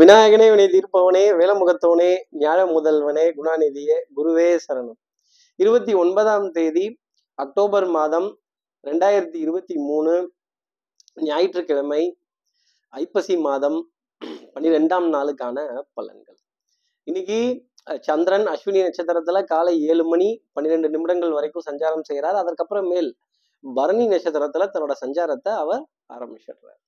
விநாயகனே வினை தீர்ப்பவனே வேலமுகத்தவனே ஞாழ முதல்வனே குணாநிதியே குருவே சரணம். இருபத்தி ஒன்பதாம் தேதி அக்டோபர் மாதம் ரெண்டாயிரத்தி இருபத்தி மூணு ஞாயிற்றுக்கிழமை ஐப்பசி மாதம் பன்னிரெண்டாம் நாளுக்கான பலன்கள். இன்னைக்கு சந்திரன் அஸ்வினி நட்சத்திரத்துல காலை ஏழு மணி பன்னிரெண்டு நிமிடங்கள் வரைக்கும் சஞ்சாரம் செய்கிறார் அதற்கப்புறம் மேல் பரணி நட்சத்திரத்துல தன்னோட சஞ்சாரத்தை அவர் ஆரம்பிச்சிடுறார்.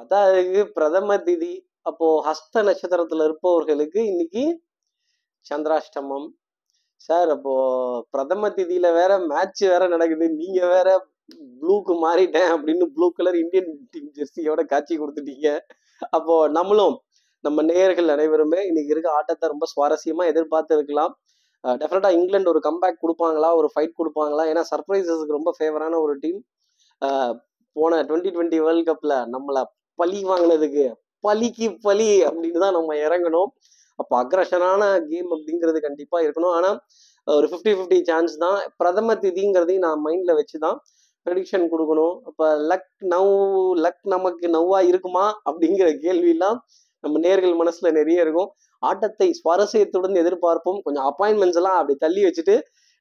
பத்தாவதுக்கு பிரதம திதி அப்போ ஹஸ்த நட்சத்திரத்துல இருப்பவர்களுக்கு இன்னைக்கு சந்திராஷ்டமம். சார் அப்போ பிரதம திதியில வேற மேட்ச் வேற நடக்குது. நீங்க வேற ப்ளூக்கு மாறிட்டேன் அப்படின்னு ப்ளூ கலர் இந்தியன் டீம் ஜெர்சியோட காட்சி கொடுத்துட்டீங்க. அப்போ நம்மளும் நம்ம நேயர்கள் அனைவருமே இன்னைக்கு இருக்க ஆட்டத்தை ரொம்ப சுவாரஸ்யமா எதிர்பார்த்து இருக்கலாம் டெஃபினட்டா இங்கிலாந்து ஒரு கம்பேக் கொடுப்பாங்களா? ஒரு ஃபைட் கொடுப்பாங்களா? ஏன்னா சர்ப்ரைசஸ்க்கு ரொம்ப ஃபேவரான ஒரு டீம் போன டுவெண்ட்டி டுவெண்ட்டி வேர்ல்ட் கப்ல நம்மள பழி வாங்கினதுக்கு பலிக்கு பலி அப்படின்னு தான் நம்ம இறங்கணும். அப்போ அக்ரஷனான கேம் அப்படிங்கிறது கண்டிப்பா இருக்கணும். ஆனா ஒரு ஃபிஃப்டி ஃபிஃப்டி சான்ஸ் தான். பிரதம திதிங்கிறதையும் நான் மைண்ட்ல வச்சு தான் ப்ரெடிக்ஷன் கொடுக்கணும். அப்போ லக் நவ் லக் நமக்கு நவ்வா இருக்குமா அப்படிங்கிற கேள்வியெல்லாம் நம்ம நேர்கள் மனசுல நிறைய இருக்கும். ஆட்டத்தை சுவாரஸ்யத்துடன் எதிர்பார்ப்போம். கொஞ்சம் அப்பாயின்மெண்ட்ஸ் எல்லாம் அப்படி தள்ளி வச்சுட்டு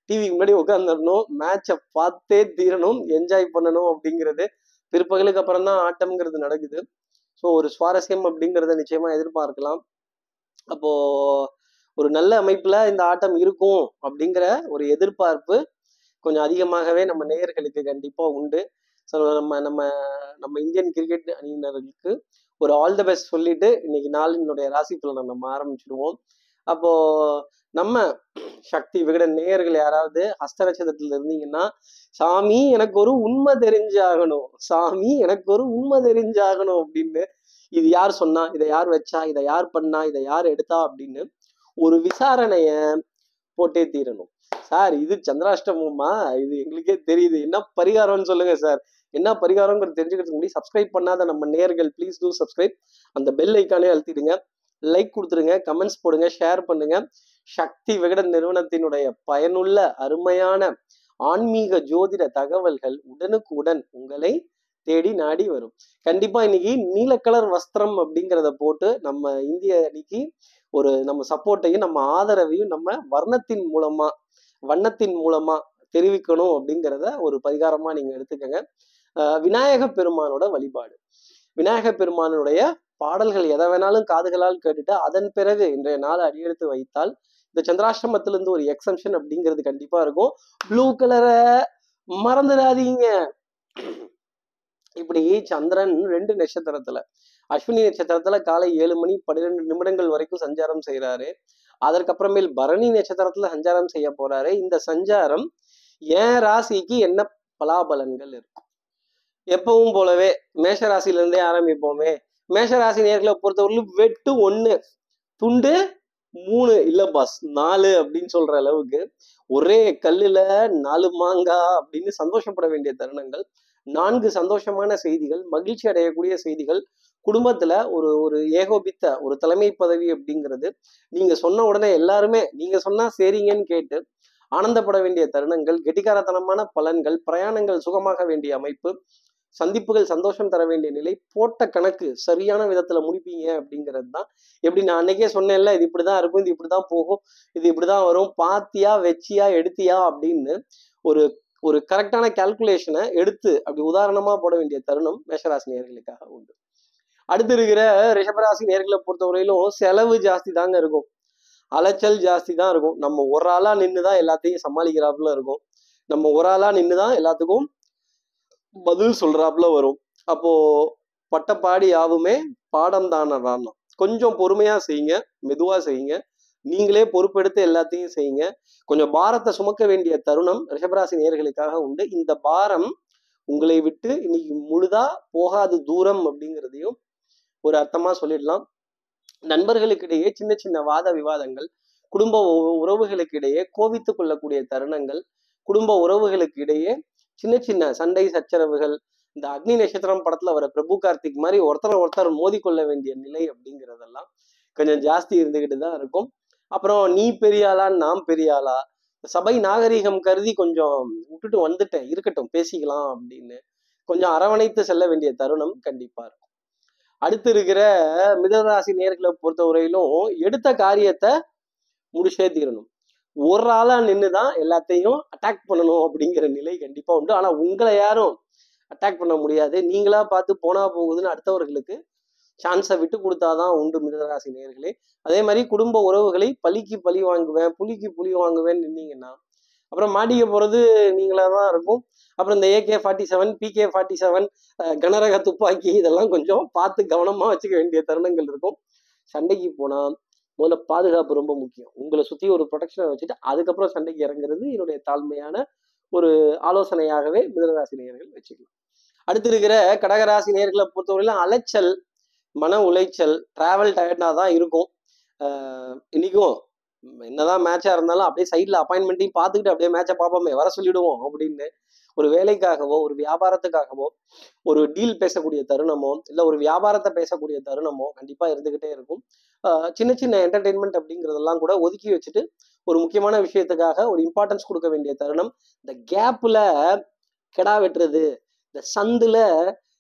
டிவிக்கு முன்னாடி உட்காந்துடணும் மேட்சை பார்த்தே தீரணும். என்ஜாய் பண்ணணும் அப்படிங்கிறது. பிற்பகலுக்கு அப்புறம் தான் ஆட்டம்ங்கிறது நடக்குது. ஸோ ஒரு சுவாரஸ்யம் அப்படிங்கிறத நிச்சயமா எதிர்பார்க்கலாம். அப்போ ஒரு நல்ல அமைப்புல இந்த ஆட்டம் இருக்கும் அப்படிங்கிற ஒரு எதிர்பார்ப்பு கொஞ்சம் அதிகமாகவே நம்ம நேயர்களுக்கு கண்டிப்பா உண்டு. ஸோ நம்ம நம்ம நம்ம இந்தியன் கிரிக்கெட் அணியினர்களுக்கு ஒரு ஆல் த பெஸ்ட் சொல்லிட்டு இன்னைக்கு நாளினுடைய ராசி பலனை நம்ம ஆரம்பிச்சிடுவோம் அப்போ நம்ம சக்தி விகடன் நேயர்கள் யாராவது ஹஸ்த நட்சத்திரத்துல இருந்தீங்கன்னா சாமி எனக்கு ஒரு உண்மை தெரிஞ்சாகணும். சாமி எனக்கு ஒரு உண்மை தெரிஞ்சாகணும் அப்படின்னு இது யார் சொன்னா இதை யார் வச்சா இதை யார் பண்ணா இதை யார் எடுத்தா அப்படின்னு ஒரு விசாரணைய போட்டே தீரணும். சார் இது சந்திராஷ்டமமா? இது எங்களுக்கே தெரியுது. என்ன பரிகாரம்னு சொல்லுங்க சார். என்ன பரிகாரம்ங்கிறது தெரிஞ்சுக்கிறதுக்கு முன்னாடி சப்ஸ்கிரைப் பண்ணாத நம்ம நேர்கள் ப்ளீஸ் டூ சப்ஸ்கிரைப் அந்த பெல் ஐக்கானே அழுத்திடுங்க. லைக் கொடுத்துருங்க கமெண்ட்ஸ் போடுங்க ஷேர் பண்ணுங்க. சக்தி விகடன் நிறுவனத்தினுடைய பயனுள்ள அருமையான ஆன்மீக ஜோதிட தகவல்கள் உடனுக்குடன் உங்களை தேடி நாடி வரும். கண்டிப்பா இன்னைக்கு நீல கலர் வஸ்திரம் அப்படிங்கிறத போட்டு நம்ம இந்திய அணிக்கு ஒரு நம்ம சப்போர்ட்டையும் நம்ம ஆதரவையும் நம்ம வர்ணத்தின் மூலமா வண்ணத்தின் மூலமா தெரிவிக்கணும் அப்படிங்கிறத ஒரு பரிகாரமா நீங்க எடுத்துக்கங்க. விநாயக பெருமானோட வழிபாடு. விநாயக பெருமானுடைய பாடல்கள் எதை வேணாலும் காதுகளால் கேட்டுட்டு அதன் பிறகு இன்றைய நாள் அடியெடுத்து வைத்தால் இந்த சந்திராஷ்டமத்திலிருந்து ஒரு எக்ஸம்ஷன் அப்படிங்கிறது கண்டிப்பா இருக்கும். ப்ளூ கலரை மறந்துடாதீங்க. இப்படி சந்திரன் ரெண்டு நட்சத்திரத்துல அஸ்வினி நட்சத்திரத்துல காலை ஏழு மணி பன்னிரெண்டு நிமிடங்கள் வரைக்கும் சஞ்சாரம் செய்யறாரு அதற்கப்புறமேல் பரணி நட்சத்திரத்துல சஞ்சாரம் செய்ய போறாரு. இந்த சஞ்சாரம் என் ராசிக்கு என்ன பலாபலன்கள் இருக்கும் எப்பவும் போலவே மேஷ ராசியில இருந்தே ஆரம்பிப்போமே. மேஷராசி நேர்களை பொறுத்தவரையிலும் வெட்டு ஒண்ணு துண்டு மூணு இல்ல பாஸ் நாலு அப்படின்னு சொல்ற அளவுக்கு ஒரே கல்லுல நாலு மாங்கா அப்படின்னு சந்தோஷப்பட வேண்டிய தருணங்கள் நான்கு சந்தோஷமான செய்திகள் மகிழ்ச்சி அடையக்கூடிய செய்திகள் குடும்பத்துல ஒரு ஒரு ஏகோபித்த ஒரு தலைமை பதவி அப்படிங்கிறது நீங்க சொன்ன உடனே எல்லாருமே நீங்க சொன்னா சரிங்கன்னு கேட்டு ஆனந்தப்பட வேண்டிய தருணங்கள் கெட்டிக்காரத்தனமான பலன்கள் பிரயாணங்கள் சுகமாக வேண்டிய அமைப்பு சந்திப்புகள் சந்தோஷம் தர வேண்டிய நிலை போட்ட கணக்கு சரியான விதத்துல முடிப்பீங்க அப்படிங்கிறது தான். எப்படி நான் அன்னைக்கே சொன்னேன்ல இது இப்படிதான் இருக்கும் இது இப்படிதான் போகும் இது இப்படிதான் வரும் பாத்தியா வெச்சியா எடுத்தியா அப்படின்னு ஒரு ஒரு கரெக்டான கால்குலேஷனை எடுத்து அப்படி உதாரணமா போட வேண்டிய தருணம் மேஷராசி நேர்களுக்காக உண்டு. அடுத்து இருக்கிற ரிஷபராசி நேர்களை பொறுத்தவரையிலும் செலவு ஜாஸ்தி தாங்க இருக்கும். அலைச்சல் ஜாஸ்தி தான் இருக்கும். நம்ம ஒரு ஆளா நின்று தான் எல்லாத்தையும் சமாளிக்கிறாப்புல இருக்கும். நம்ம ஒரு ஆளா நின்று தான் எல்லாத்துக்கும் பதில் சொல்றாப்புல வரும். அப்போ பட்டப்பாடி யாவுமே பாடம் தானே கொஞ்சம் பொறுமையா செய்யுங்க மெதுவா செய்யுங்க. நீங்களே பொறுப்பெடுத்து எல்லாத்தையும் செய்யுங்க. கொஞ்சம் பாரத்தை சுமக்க வேண்டிய தருணம் ரிஷபராசி நேர்களுக்காக உண்டு. இந்த பாரம் உங்களை விட்டு இன்னைக்கு முழுதா போகாது தூரம் அப்படிங்கிறதையும் ஒரு அர்த்தமா சொல்லிடலாம். நண்பர்களுக்கிடையே சின்ன சின்ன வாத விவாதங்கள் குடும்ப உ- உறவுகளுக்கிடையே கோவித்துக் கொள்ளக்கூடிய தருணங்கள் குடும்ப உறவுகளுக்கு இடையே சின்ன சின்ன சண்டை சச்சரவுகள் இந்த அக்னி நட்சத்திரம் படத்துல வர பிரபு கார்த்திக் மாதிரி ஒருத்தரை ஒருத்தர் மோதிக்கொள்ள வேண்டிய நிலை அப்படிங்கிறதெல்லாம் கொஞ்சம் ஜாஸ்தி இருந்துகிட்டு தான் இருக்கும். அப்புறம் நீ பெரியாளா நாம் பெரியாளா? சபை நாகரீகம் கருதி கொஞ்சம் விட்டுட்டு வந்துட்டேன் இருக்கட்டும் பேசிக்கலாம் அப்படின்னு கொஞ்சம் அரவணைத்து செல்ல வேண்டிய தருணம் கண்டிப்பா இருக்கும். அடுத்து இருக்கிற மிதராசி நேர்களை பொறுத்தவரையிலும் எடுத்த காரியத்தை முடிச்சே தீரணும். ஒரு ஆளா நின்று தான் எல்லாத்தையும் அட்டாக் பண்ணணும் அப்படிங்கிற நிலை கண்டிப்பா உண்டு. ஆனா உங்களை யாரும் அட்டாக் பண்ண முடியாது. நீங்களா பார்த்து போனா போகுதுன்னு அடுத்தவர்களுக்கு சான்ஸை விட்டு கொடுத்தாதான் உண்டு மிதராசி நேர்களே அதே மாதிரி குடும்ப உறவுகளை பலிக்கு பழி வாங்குவேன் புலிக்கு புலி வாங்குவேன்னு நின்னீங்கன்னா அப்புறம் மாடிக்க போறது நீங்களா தான் இருக்கும். அப்புறம் இந்த AK forty seven PK forty seven கனரக துப்பாக்கி இதெல்லாம் கொஞ்சம் பார்த்து கவனமா வச்சுக்க வேண்டிய தருணங்கள் இருக்கும். சண்டைக்கு போனால் முதல்ல பாதுகாப்பு ரொம்ப முக்கியம். உங்களை சுத்தி ஒரு ப்ரொடெக்ஷனை வச்சுட்டு அதுக்கப்புறம் சண்டைக்கு இறங்குறது என்னுடைய தாழ்மையான ஒரு ஆலோசனையாகவே மிதனராசி நேயர்கள் வச்சுக்கலாம். அடுத்து இருக்கிற கடகராசி நேர்களை பொறுத்தவரையிலும் அலைச்சல் மன உளைச்சல் டிராவல் டயர்டாக தான் இருக்கும். ஆஹ் இன்னைக்கும் என்னதான் மேட்சா இருந்தாலும் அப்படியே சைட்ல அப்பாயின்மெண்ட்டையும் பார்த்துக்கிட்டு அப்படியே மேட்சை பார்ப்போமே வர சொல்லிடுவோம் அப்படின்னு ஒரு வேலைக்காகவோ ஒரு வியாபாரத்துக்காகவோ ஒரு டீல் பேசக்கூடிய தருணமோ இல்லை ஒரு வியாபாரத்தை பேசக்கூடிய தருணமோ கண்டிப்பா இருந்துகிட்டே இருக்கும். சின்ன சின்ன என்டர்டெயின்மெண்ட் அப்படிங்கிறதெல்லாம் கூட ஒதுக்கி வச்சுட்டு ஒரு முக்கியமான விஷயத்துக்காக ஒரு இம்பார்ட்டன்ஸ் கொடுக்க வேண்டிய தருணம். இந்த கேப்ல கெடா வெட்டுறது இந்த சந்துல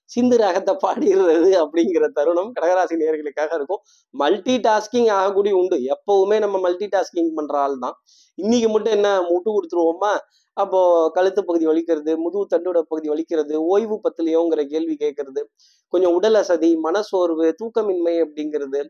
சிந்து ரகத்தை பாடிடுறது அப்படிங்கிற தருணம் கடகராசி நேர்களுக்காக இருக்கும். மல்டி டாஸ்கிங் ஆகக்கூடிய உண்டு. எப்பவுமே நம்ம மல்டி டாஸ்கிங் பண்ற ஆள் தான். இன்னைக்கு மட்டும் என்ன முட்டு கொடுத்துருவோமா? அப்போ கழுத்து பகுதி வலிக்கிறது முதுகு தண்டோட பகுதி வலிக்கிறது ஓய்வு பத்திலையோங்கிற கேள்வி கேட்கறது கொஞ்சம் உடல் அசதி மனசோர்வு தூக்கமின்மை அப்படிங்கிறது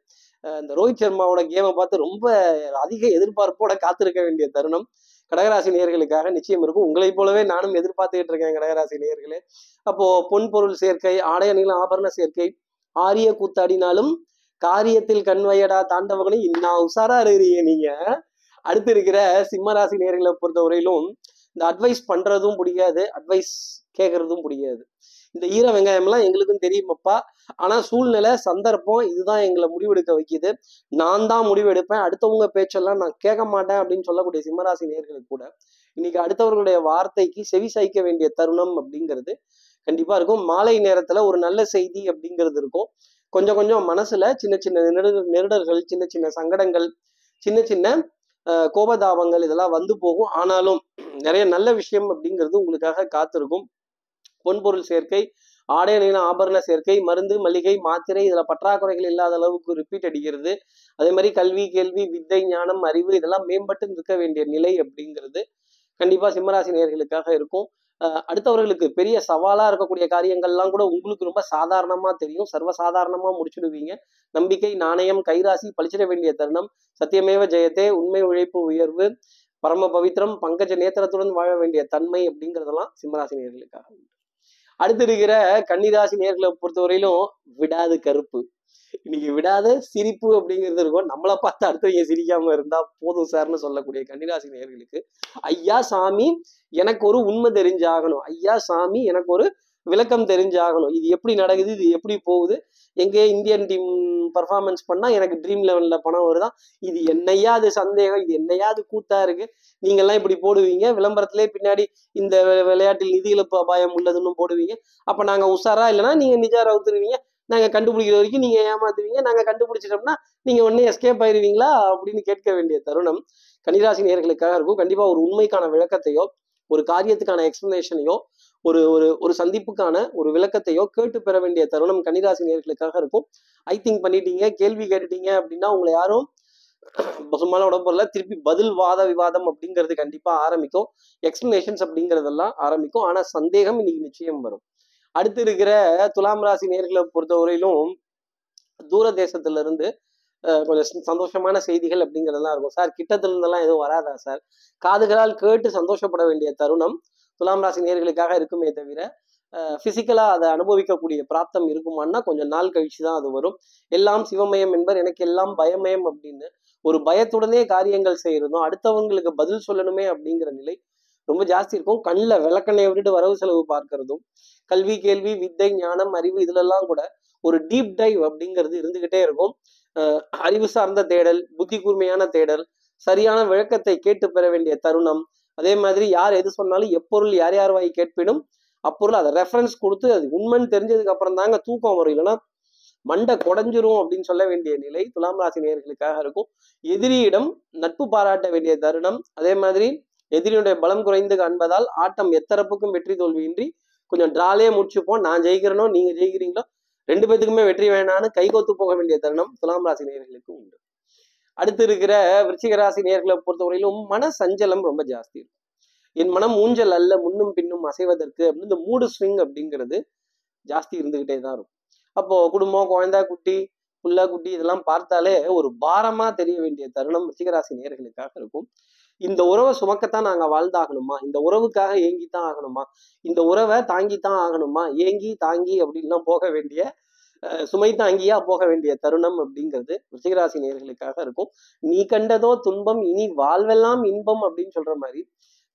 இந்த ரோஹித் சர்மாவோட கேமை பார்த்து ரொம்ப அதிக எதிர்பார்ப்போட காத்திருக்க வேண்டிய தருணம். கடகராசி நேர்களுக்காக நிச்சயம் இருக்கும். உங்களைப் போலவே நானும் எதிர்பார்த்துக்கிட்டு இருக்கேன் கடகராசி நேயர்களே. அப்போ பொன் பொருள் சேர்க்கை ஆடை நீள ஆபரண சேர்க்கை ஆரிய கூத்தாடினாலும் காரியத்தில் கண்வையடா தாண்டவகனை இன்னும் உஷாரா இருக்கிறீங்க நீங்க. அடுத்து இருக்கிற சிம்மராசி நேர்களை பொறுத்தவரையிலும் இந்த அட்வைஸ் பண்றதும் பிடிக்காது அட்வைஸ் கேட்கறதும் பிடிக்காது. இந்த ஈர வெங்காயம்லாம் எங்களுக்கும் தெரியுமப்பா. ஆனால் சூழ்நிலை சந்தர்ப்பம் இதுதான் எங்களை முடிவெடுக்க வைக்குது. நான் தான் முடிவெடுப்பேன். அடுத்தவங்க பேச்செல்லாம் நான் கேட்க மாட்டேன் அப்படின்னு சொல்லக்கூடிய சிம்மராசி நேர்களுக்கு கூட இன்னைக்கு அடுத்தவர்களுடைய வார்த்தைக்கு செவி சாய்க்க வேண்டிய தருணம் அப்படிங்கிறது கண்டிப்பா இருக்கும். மாலை நேரத்துல ஒரு நல்ல செய்தி அப்படிங்கிறது இருக்கும். கொஞ்சம் கொஞ்சம் மனசுல சின்ன சின்ன நெருடர்கள் சின்ன சின்ன சங்கடங்கள் சின்ன சின்ன கோபதாபங்கள் இதெல்லாம் வந்து போகும். ஆனாலும் நிறைய நல்ல விஷயம் அப்படிங்கிறது உங்களுக்காக காத்திருக்கும். பொன்பொருள் சேர்க்கை ஆடை அணியின ஆபரண சேர்க்கை மருந்து மளிகை மாத்திரை இதில் பற்றாக்குறைகள் இல்லாத அளவுக்கு ரிப்பீட் அடிக்கிறது. அதே மாதிரி கல்வி கேள்வி வித்தை ஞானம் அறிவு இதெல்லாம் மேம்பட்டு நிற்க வேண்டிய நிலை அப்படிங்கிறது கண்டிப்பாக சிம்மராசி நேர்களுக்காக இருக்கும். அடுத்தவர்களுக்கு பெரிய சவாலாக இருக்கக்கூடிய காரியங்கள்லாம் கூட உங்களுக்கு ரொம்ப சாதாரணமாக தெரியும். சர்வசாதாரணமாக முடிச்சிடுவீங்க. நம்பிக்கை நாணயம் கைராசி பழிச்சிட வேண்டிய தருணம். சத்தியமேவ ஜெயத்தே உண்மை உழைப்பு உயர்வு பரம பவித்ரம் பங்கஜ நேத்திரத்துடன் வாழ வேண்டிய தன்மை அப்படிங்கிறதெல்லாம் சிம்மராசி நேர்களுக்காக உண்டு. அடுத்து இருக்கிற கன்னிராசி நேர்களை பொறுத்தவரையிலும் விடாது கருப்பு. இன்னைக்கு விடாத சிரிப்பு அப்படிங்கிறது இருக்கும். நம்மளை பார்த்து அடுத்தவங்க சிரிக்காம இருந்தா போதும் சார்னு சொல்லக்கூடிய கன்னிராசி நேர்களுக்கு ஐயா சாமி எனக்கு ஒரு உண்மை தெரிஞ்சாகணும். ஐயா சாமி எனக்கு ஒரு விளக்கம் தெரிஞ்சாகணும். இது எப்படி நடக்குது? இது எப்படி போகுது? எங்கே இந்தியன் டீம் பர்ஃபார்மன்ஸ் பண்ணால் எனக்கு ட்ரீம் லெவலில் பணம் வருதான் இது என்னையா அது சந்தேகம் இது என்னையா அது கூத்தா இருக்கு? நீங்கள்லாம் இப்படி போடுவீங்க. விளம்பரத்திலே பின்னாடி இந்த விளையாட்டில் நிதி இழப்பு அபாயம் உள்ளதுன்னு போடுவீங்க. அப்போ நாங்கள் உஷாரா இல்லைன்னா நீங்கள் நிஜாரா ஊத்துருவீங்க நாங்கள் கண்டுபிடிக்கிற வரைக்கும் நீங்கள் ஏமாத்துவீங்க. நாங்கள் கண்டுபிடிச்சிட்டோம்னா நீங்கள் உடனே எஸ்கேப் ஆயிருவீங்களா? அப்படின்னு கேட்க வேண்டிய தருணம் கன்னிராசி நேர்களுக்காக இருக்கும். கண்டிப்பாக ஒரு உண்மைக்கான விளக்கத்தையோ ஒரு காரியத்துக்கான எக்ஸ்பிளனேஷனையோ ஒரு ஒரு ஒரு சந்திப்புக்கான ஒரு விளக்கத்தையோ கேட்டு பெற வேண்டிய தருணம் கன்னிராசி நேர்களுக்காக இருக்கும். ஐ திங்க் பண்ணிட்டீங்க கேள்வி கேட்டுட்டீங்க அப்படின்னா உங்களை யாரும் சும்மால உடம்புல திருப்பி பதில் வாத விவாதம் அப்படிங்கிறது கண்டிப்பா ஆரம்பிக்கும். எக்ஸ்பிளனேஷன்ஸ் அப்படிங்கிறதெல்லாம் ஆரம்பிக்கும். ஆனா சந்தேகம் இன்னைக்கு நிச்சயம் வரும். அடுத்து இருக்கிற துலாம் ராசி நேர்களை பொறுத்தவரையிலும் தூர தேசத்துல இருந்து அஹ், கொஞ்சம் சந்தோஷமான செய்திகள் அப்படிங்கிறதெல்லாம் இருக்கும். சார் கிட்டத்துல இருந்தெல்லாம் எதுவும் வராதா சார்? காதுகளால் கேட்டு சந்தோஷப்பட வேண்டிய தருணம் துலாம் ராசி நேர்களுக்காக இருக்குமே தவிர பிசிக்கலா அதை அனுபவிக்கக்கூடிய பிராப்தம் இருக்குமான்னா கொஞ்சம் நாள் கழிச்சு தான் அது வரும். எல்லாம் சிவமயம் என்பர் எனக்கு எல்லாம் பயமயம் அப்படின்னு ஒரு பயத்துடனே காரியங்கள் செய்யறதும் அடுத்தவங்களுக்கு பதில் சொல்லணுமே அப்படிங்கிற நிலை ரொம்ப ஜாஸ்தி இருக்கும். கண்ணில் விளக்கண்ணையை விட்டுட்டு வரவு செலவு பார்க்கறதும் கல்வி கேள்வி வித்தை ஞானம் அறிவு இதுலெல்லாம் கூட ஒரு டீப் டைவ் அப்படிங்கிறது இருந்துகிட்டே இருக்கும். அறிவு சார்ந்த தேடல் புத்தி கூர்மையான தேடல் சரியான விளக்கத்தை கேட்டு பெற வேண்டிய தருணம் அதே மாதிரி யார் எது சொன்னாலும் எப்பொருள் யார் யார் வாய் கேட்பினும் அப்பொருள் அதை ரெஃபரன்ஸ் கொடுத்து அது உண்மைன்னு தெரிஞ்சதுக்கு அப்புறம் தாங்க தூக்கம் வரும். இல்லைன்னா மண்டை குடஞ்சிரும் அப்படின்னு சொல்ல வேண்டிய நிலை துலாம் ராசி நேர்களுக்காக இருக்கும். எதிரியிடம் நட்பு பாராட்ட வேண்டிய தருணம். அதே மாதிரி எதிரியுடைய பலம் குறைந்து காண்பதால் ஆட்டம் எத்தரப்புக்கும் வெற்றி தோல்வியின்றி கொஞ்சம் டிராலே முடிச்சுப்போம். நான் ஜெயிக்கிறனோ நீங்க ஜெயிக்கிறீங்களோ ரெண்டு பேத்துக்குமே வெற்றி வேணான்னு கைகோத்து போக வேண்டிய தருணம் துலாம் ராசி நேர்களுக்கு உண்டு. அடுத்து இருக்கிற விருச்சிகராசி நேர்களை பொறுத்தவரையிலும் மன சஞ்சலம் ரொம்ப ஜாஸ்தி இருக்கும். என் மனம் ஊஞ்சல் அல்ல முன்னும் பின்னும் அசைவதற்கு அப்படின்னு இந்த மூடு ஸ்விங் அப்படிங்கிறது ஜாஸ்தி இருந்துகிட்டே தான் இருக்கும். அப்போ குடும்பம் குழந்தை குட்டி புள்ள குட்டி இதெல்லாம் பார்த்தாலே ஒரு பாரமா தெரிய வேண்டிய தருணம் ரிச்சிகராசி நேர்களுக்காக இருக்கும். இந்த உறவை சுமக்கத்தான் நாங்க வாழ்ந்தாகணுமா? இந்த உறவுக்காக ஏங்கித்தான் ஆகணுமா? இந்த உறவை தாங்கித்தான் ஆகணுமா? ஏங்கி தாங்கி அப்படின்லாம் போக வேண்டிய சுமை தாங்கியா போக வேண்டிய தருணம் அப்படிங்கிறது ரிஷிகராசி நேர்களுக்காக இருக்கும். நீ கண்டதோ துன்பம் இனி வாழ்வெல்லாம் இன்பம் அப்படின்னு சொல்ற மாதிரி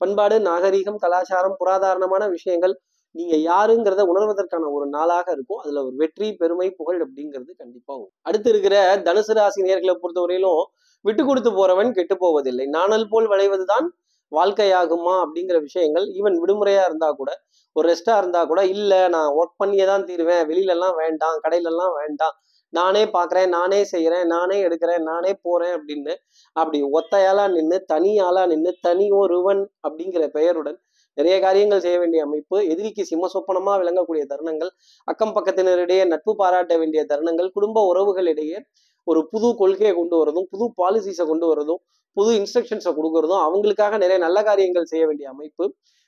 பண்பாடு நாகரீகம் கலாச்சாரம் புராதாரணமான விஷயங்கள் நீங்க யாருங்கிறத உணர்வதற்கான ஒரு நாளாக இருக்கும். அதுல ஒரு வெற்றி பெருமை புகழ் அப்படிங்கிறது கண்டிப்பா அடுத்து இருக்கிற தனுசு ராசி நேர்களை பொறுத்தவரையிலும் விட்டு கொடுத்து போறவன் கெட்டு போவதில்லை. நாணல் போல் விளைவதுதான் வாழ்க்கையாகுமா அப்படிங்கிற விஷயங்கள் ஈவன் விடுமுறையா இருந்தா கூட ஒரு ரெஸ்டா இருந்தா கூட இல்ல நான் ஒர்க் பண்ணியே தான் தீருவேன். வெளியில எல்லாம் வேண்டாம். கடையில எல்லாம் வேண்டாம். நானே பாக்குறேன் நானே செய்யறேன் நானே எடுக்கிறேன் நானே போறேன் அப்படின்னு அப்படி ஒத்தையாளா நின்று தனியாளா நின்று தனி ஒருவன் அப்படிங்கிற பெயருடன் நிறைய காரியங்கள் செய்ய வேண்டிய அமைப்பு எதிரிக்கு சிம்ம சொப்பனமாக விளங்கக்கூடிய தருணங்கள் அக்கம் பக்கத்தினரிடையே நட்பு பாராட்ட வேண்டிய தருணங்கள் குடும்ப உறவுகளிடையே ஒரு புது கொள்கையை கொண்டு வரதும் புது பாலிசிஸை கொண்டு வரதும் புது இன்ஸ்ட்ரக்ஷன்ஸை கொடுக்கறதும் அவங்களுக்காக நிறைய நல்ல காரியங்கள் செய்ய வேண்டிய அமைப்பு.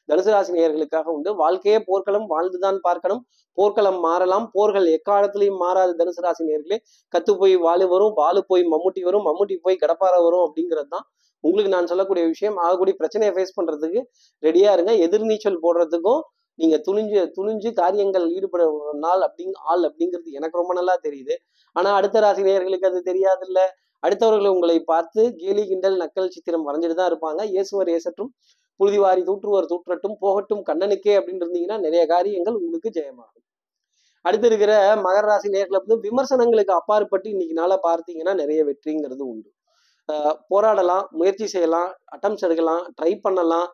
தனுசு ராசி நேயர்களுக்காக உண்டு. வாழ்க்கையே போர்க்களம் வாழ்ந்துதான் பார்க்கணும். போர்க்களம் மாறலாம். போர்கள் எக்காலத்திலையும் மாறாது தனுசு ராசி நேர்களே கத்து போய் வாலு வரும் வாலு போய் மம்முட்டி வரும் மம்முட்டி போய் கடப்பார வரும் அப்படிங்கிறது தான் உங்களுக்கு நான் சொல்லக்கூடிய விஷயம். ஆகக்கூடிய பிரச்சனையை ஃபேஸ் பண்றதுக்கு ரெடியா இருங்க. எதிர்நீச்சல் போடுறதுக்கும் நீங்க துணிஞ்சு துணிஞ்சு காரியங்கள் ஈடுபட நாள் அப்படிங் ஆள் அப்படிங்கிறது எனக்கு ரொம்ப நல்லா தெரியுது. ஆனா அடுத்த ராசி நேயர்களுக்கு அது தெரியாது இல்ல அடுத்தவர்கள் உங்களை பார்த்து கேலி கிண்டல் நக்கல் சித்திரம் வரைஞ்சிட்டு தான் இருப்பாங்க. இயேசுவர் ஏசற்றும் புழுதிவாரி தூற்றுவர் தூற்றட்டும் போகட்டும் கண்ணனுக்கே அப்படின்னு இருந்தீங்கன்னா நிறைய காரியங்கள் உங்களுக்கு ஜெயமாகும். அடுத்து இருக்கிற மகர ராசி நேர்களை வந்து விமர்சனங்களுக்கு அப்பாற்பட்டு இன்னைக்கு நாள பார்த்தீங்கன்னா நிறைய வெற்றிங்கிறது உண்டு. போராடலாம் முயற்சி செய்யலாம் அட்டம்ஸ் எடுக்கலாம் ட்ரை பண்ணலாம்.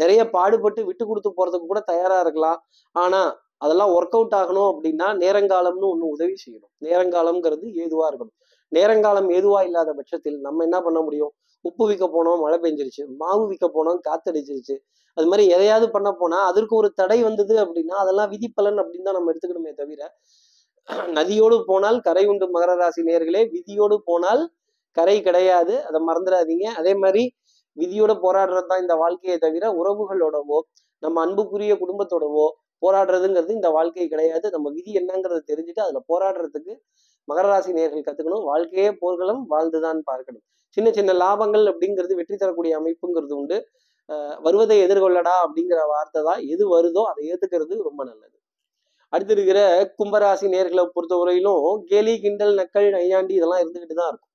நிறைய பாடுபட்டு விட்டு கொடுத்து போறதுக்கு கூட தயாரா இருக்கலாம். ஆனா அதெல்லாம் ஒர்க் அவுட் ஆகணும் அப்படின்னா நேரங்காலம்னு ஒன்று உதவி செய்யணும். நேரங்காலம்ங்கிறது ஏதுவா இருக்கணும். நேரங்காலம் ஏதுவா இல்லாத பட்சத்தில் நம்ம என்ன பண்ண முடியும்? உப்பு விற்க போனோம் மழை பெஞ்சிருச்சு. மாவு விற்க போனோம் காத்தடிச்சிருச்சு. அது மாதிரி எதையாவது பண்ண போனா அதற்கு ஒரு தடை வந்தது அப்படின்னா அதெல்லாம் விதிப்பலன் அப்படின்னு தான் நம்ம எடுத்துக்கணுமே தவிர நதியோடு போனால் கரை உண்டு மகர ராசி நேர்களே விதியோடு போனால் கரை கிடையாது. அதை மறந்துடாதீங்க. அதே மாதிரி விதியோட போராடுறது தான் இந்த வாழ்க்கையை தவிர உறவுகளோடவோ நம்ம அன்புக்குரிய குடும்பத்தோடவோ போராடுறதுங்கிறது இந்த வாழ்க்கை கிடையாது. நம்ம விதி என்னங்கிறத தெரிஞ்சுட்டு அதுல போராடுறதுக்கு மகர ராசி நேர்கள் கத்துக்கணும். வாழ்க்கையே போர்களும் வாழ்ந்துதான் பார்க்கணும். சின்ன சின்ன லாபங்கள் அப்படிங்கிறது வெற்றி தரக்கூடிய அமைப்புங்கிறது உண்டு. வருவதை எதிர்கொள்ளடா அப்படிங்கிற வார்த்தை தான். எது வருதோ அதை ஏத்துக்கிறது ரொம்ப நல்லது. அடுத்து இருக்கிற கும்பராசி நேர்களை பொறுத்தவரையிலும் கேலி கிண்டல் நக்கல் நையாண்டி இதெல்லாம் இருந்துகிட்டு தான் இருக்கும்.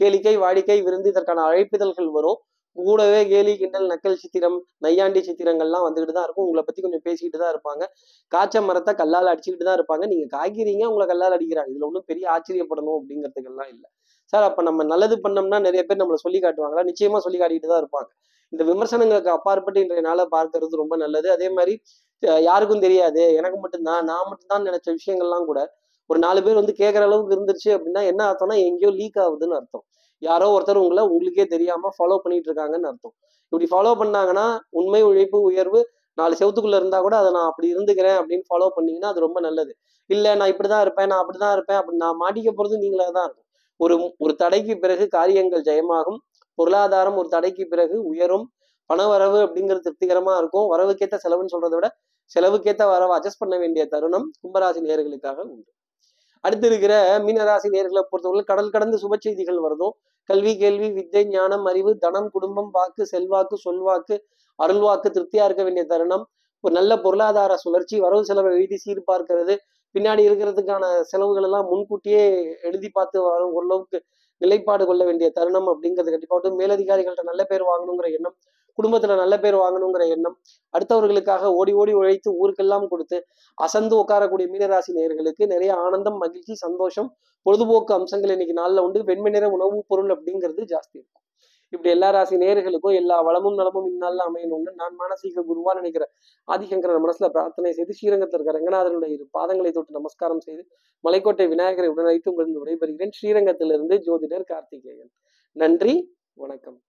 கேளிக்கை வாடிக்கை விருந்து இதற்கான அழைப்பிதழ்கள் வரும். கூடவே கேலி கிண்டல் நக்கல் சித்திரம் நையாண்டி சித்திரங்கள்லாம் வந்துகிட்டு தான் இருக்கும். உங்களை பத்தி கொஞ்சம் பேசிக்கிட்டு தான் இருப்பாங்க. காய்ச்ச மரத்தை கல்லால் அடிச்சுக்கிட்டு தான் இருப்பாங்க. நீங்க காய்க்கிறீங்க உங்களை கல்லால் அடிக்கிறாங்க. இதுல ஒன்றும் பெரிய ஆச்சரியப்படணும் அப்படிங்கிறதுக்கெல்லாம் இல்லை. சார் அப்ப நம்ம நல்லது பண்ணோம்னா நிறைய பேர் நம்மளை சொல்லி காட்டுவாங்களா? நிச்சயமா சொல்லி காட்டிட்டு தான் இருப்பாங்க. இந்த விமர்சனங்களுக்கு அப்பாற்பட்டு இன்றைய நாளை பார்க்கறது ரொம்ப நல்லது. அதே மாதிரி யாருக்கும் தெரியாது. எனக்கு மட்டும்தான் நான் மட்டும்தான் நினைச்ச விஷயங்கள்லாம் கூட ஒரு நாலு பேர் வந்து கேட்குற அளவுக்கு இருந்துச்சு அப்படின்னா என்ன அர்த்தம்னா எங்கேயோ லீக் ஆகுதுன்னு அர்த்தம். யாரோ ஒருத்தர் உங்களை உங்களுக்கே தெரியாம ஃபாலோ பண்ணிட்டு இருக்காங்கன்னு அர்த்தம். இப்படி ஃபாலோ பண்ணாங்கன்னா உண்மை உழைப்பு உயர்வு நாலு செவத்துக்குள்ள இருந்தா கூட அதை நான் அப்படி இருந்துக்கிறேன் அப்படின்னு ஃபாலோ பண்ணீங்கன்னா அது ரொம்ப நல்லது. இல்லை நான் இப்படிதான் இருப்பேன் நான் அப்படிதான் இருப்பேன் அப்படி நான் மாட்டிக்க போறது நீங்களே தான் இருக்கும். ஒரு ஒரு தடைக்கு பிறகு காரியங்கள் ஜெயமாகும். பொருளாதாரம் ஒரு தடைக்கு பிறகு உயரும். பண வரவு அப்படிங்கிறது திருப்திகரமா இருக்கும். வரவுக்கேற்ற செலவுன்னு சொல்றதை விட செலவுக்கேற்ற வரவு அட்ஜஸ்ட் பண்ண வேண்டிய தருணம் கும்பராசி நேர்களுக்காக உண்டு. அடுத்து இருக்கிற மீனராசி நேர்களை பொறுத்தவரை கடல் கடந்து சுப செய்திகள் வருதும். கல்வி கேள்வி வித்தை ஞானம் அறிவு தனம் குடும்பம் வாக்கு செல்வாக்கு சொல்வாக்கு அருள்வாக்கு திருப்தியா இருக்க வேண்டிய தருணம். ஒரு நல்ல பொருளாதார சுழற்சி வரவு செலவை எழுதி சீர்பார்க்கிறது. பின்னாடி இருக்கிறதுக்கான செலவுகள் எல்லாம் முன்கூட்டியே எழுதி பார்த்து வரும் ஓரளவுக்கு நிலைப்பாடு கொள்ள வேண்டிய தருணம் அப்படிங்கிறது கண்டிப்பாக மேலதிகாரிகள்கிட்ட நல்ல பேர் வாங்கணுங்கிற எண்ணம் குடும்பத்துல நல்ல பேர் வாங்கணுங்கிற எண்ணம் அடுத்தவர்களுக்காக ஓடி ஓடி உழைத்து ஊருக்கெல்லாம் கொடுத்து அசந்து உட்காரக்கூடிய மீனராசி நேர்களுக்கு நிறைய ஆனந்தம் மகிழ்ச்சி சந்தோஷம் பொழுதுபோக்கு அம்சங்கள் இன்னைக்கு நாளில் உண்டு. வெண்மை நிற உணவுப் பொருள் அப்படிங்கிறது ஜாஸ்தி இருக்கும். இப்படி எல்லா ராசி நேர்களுக்கும் எல்லா வளமும் நலமும் இந்நாளில் அமையணும்னு நான் மானசீக குருவா நினைக்கிற ஆதிசங்கர மனசுல பிரார்த்தனை செய்து ஸ்ரீரங்கத்தில் இருக்கிற ரங்கநாதனுடைய இரு பாதங்களை தொட்டு நமஸ்காரம் செய்து மலைக்கோட்டை விநாயகரை உடன் வைத்து விடைபெறுகிறேன். ஸ்ரீரங்கத்திலிருந்து ஜோதிடர் கார்த்திகேயன். நன்றி வணக்கம்.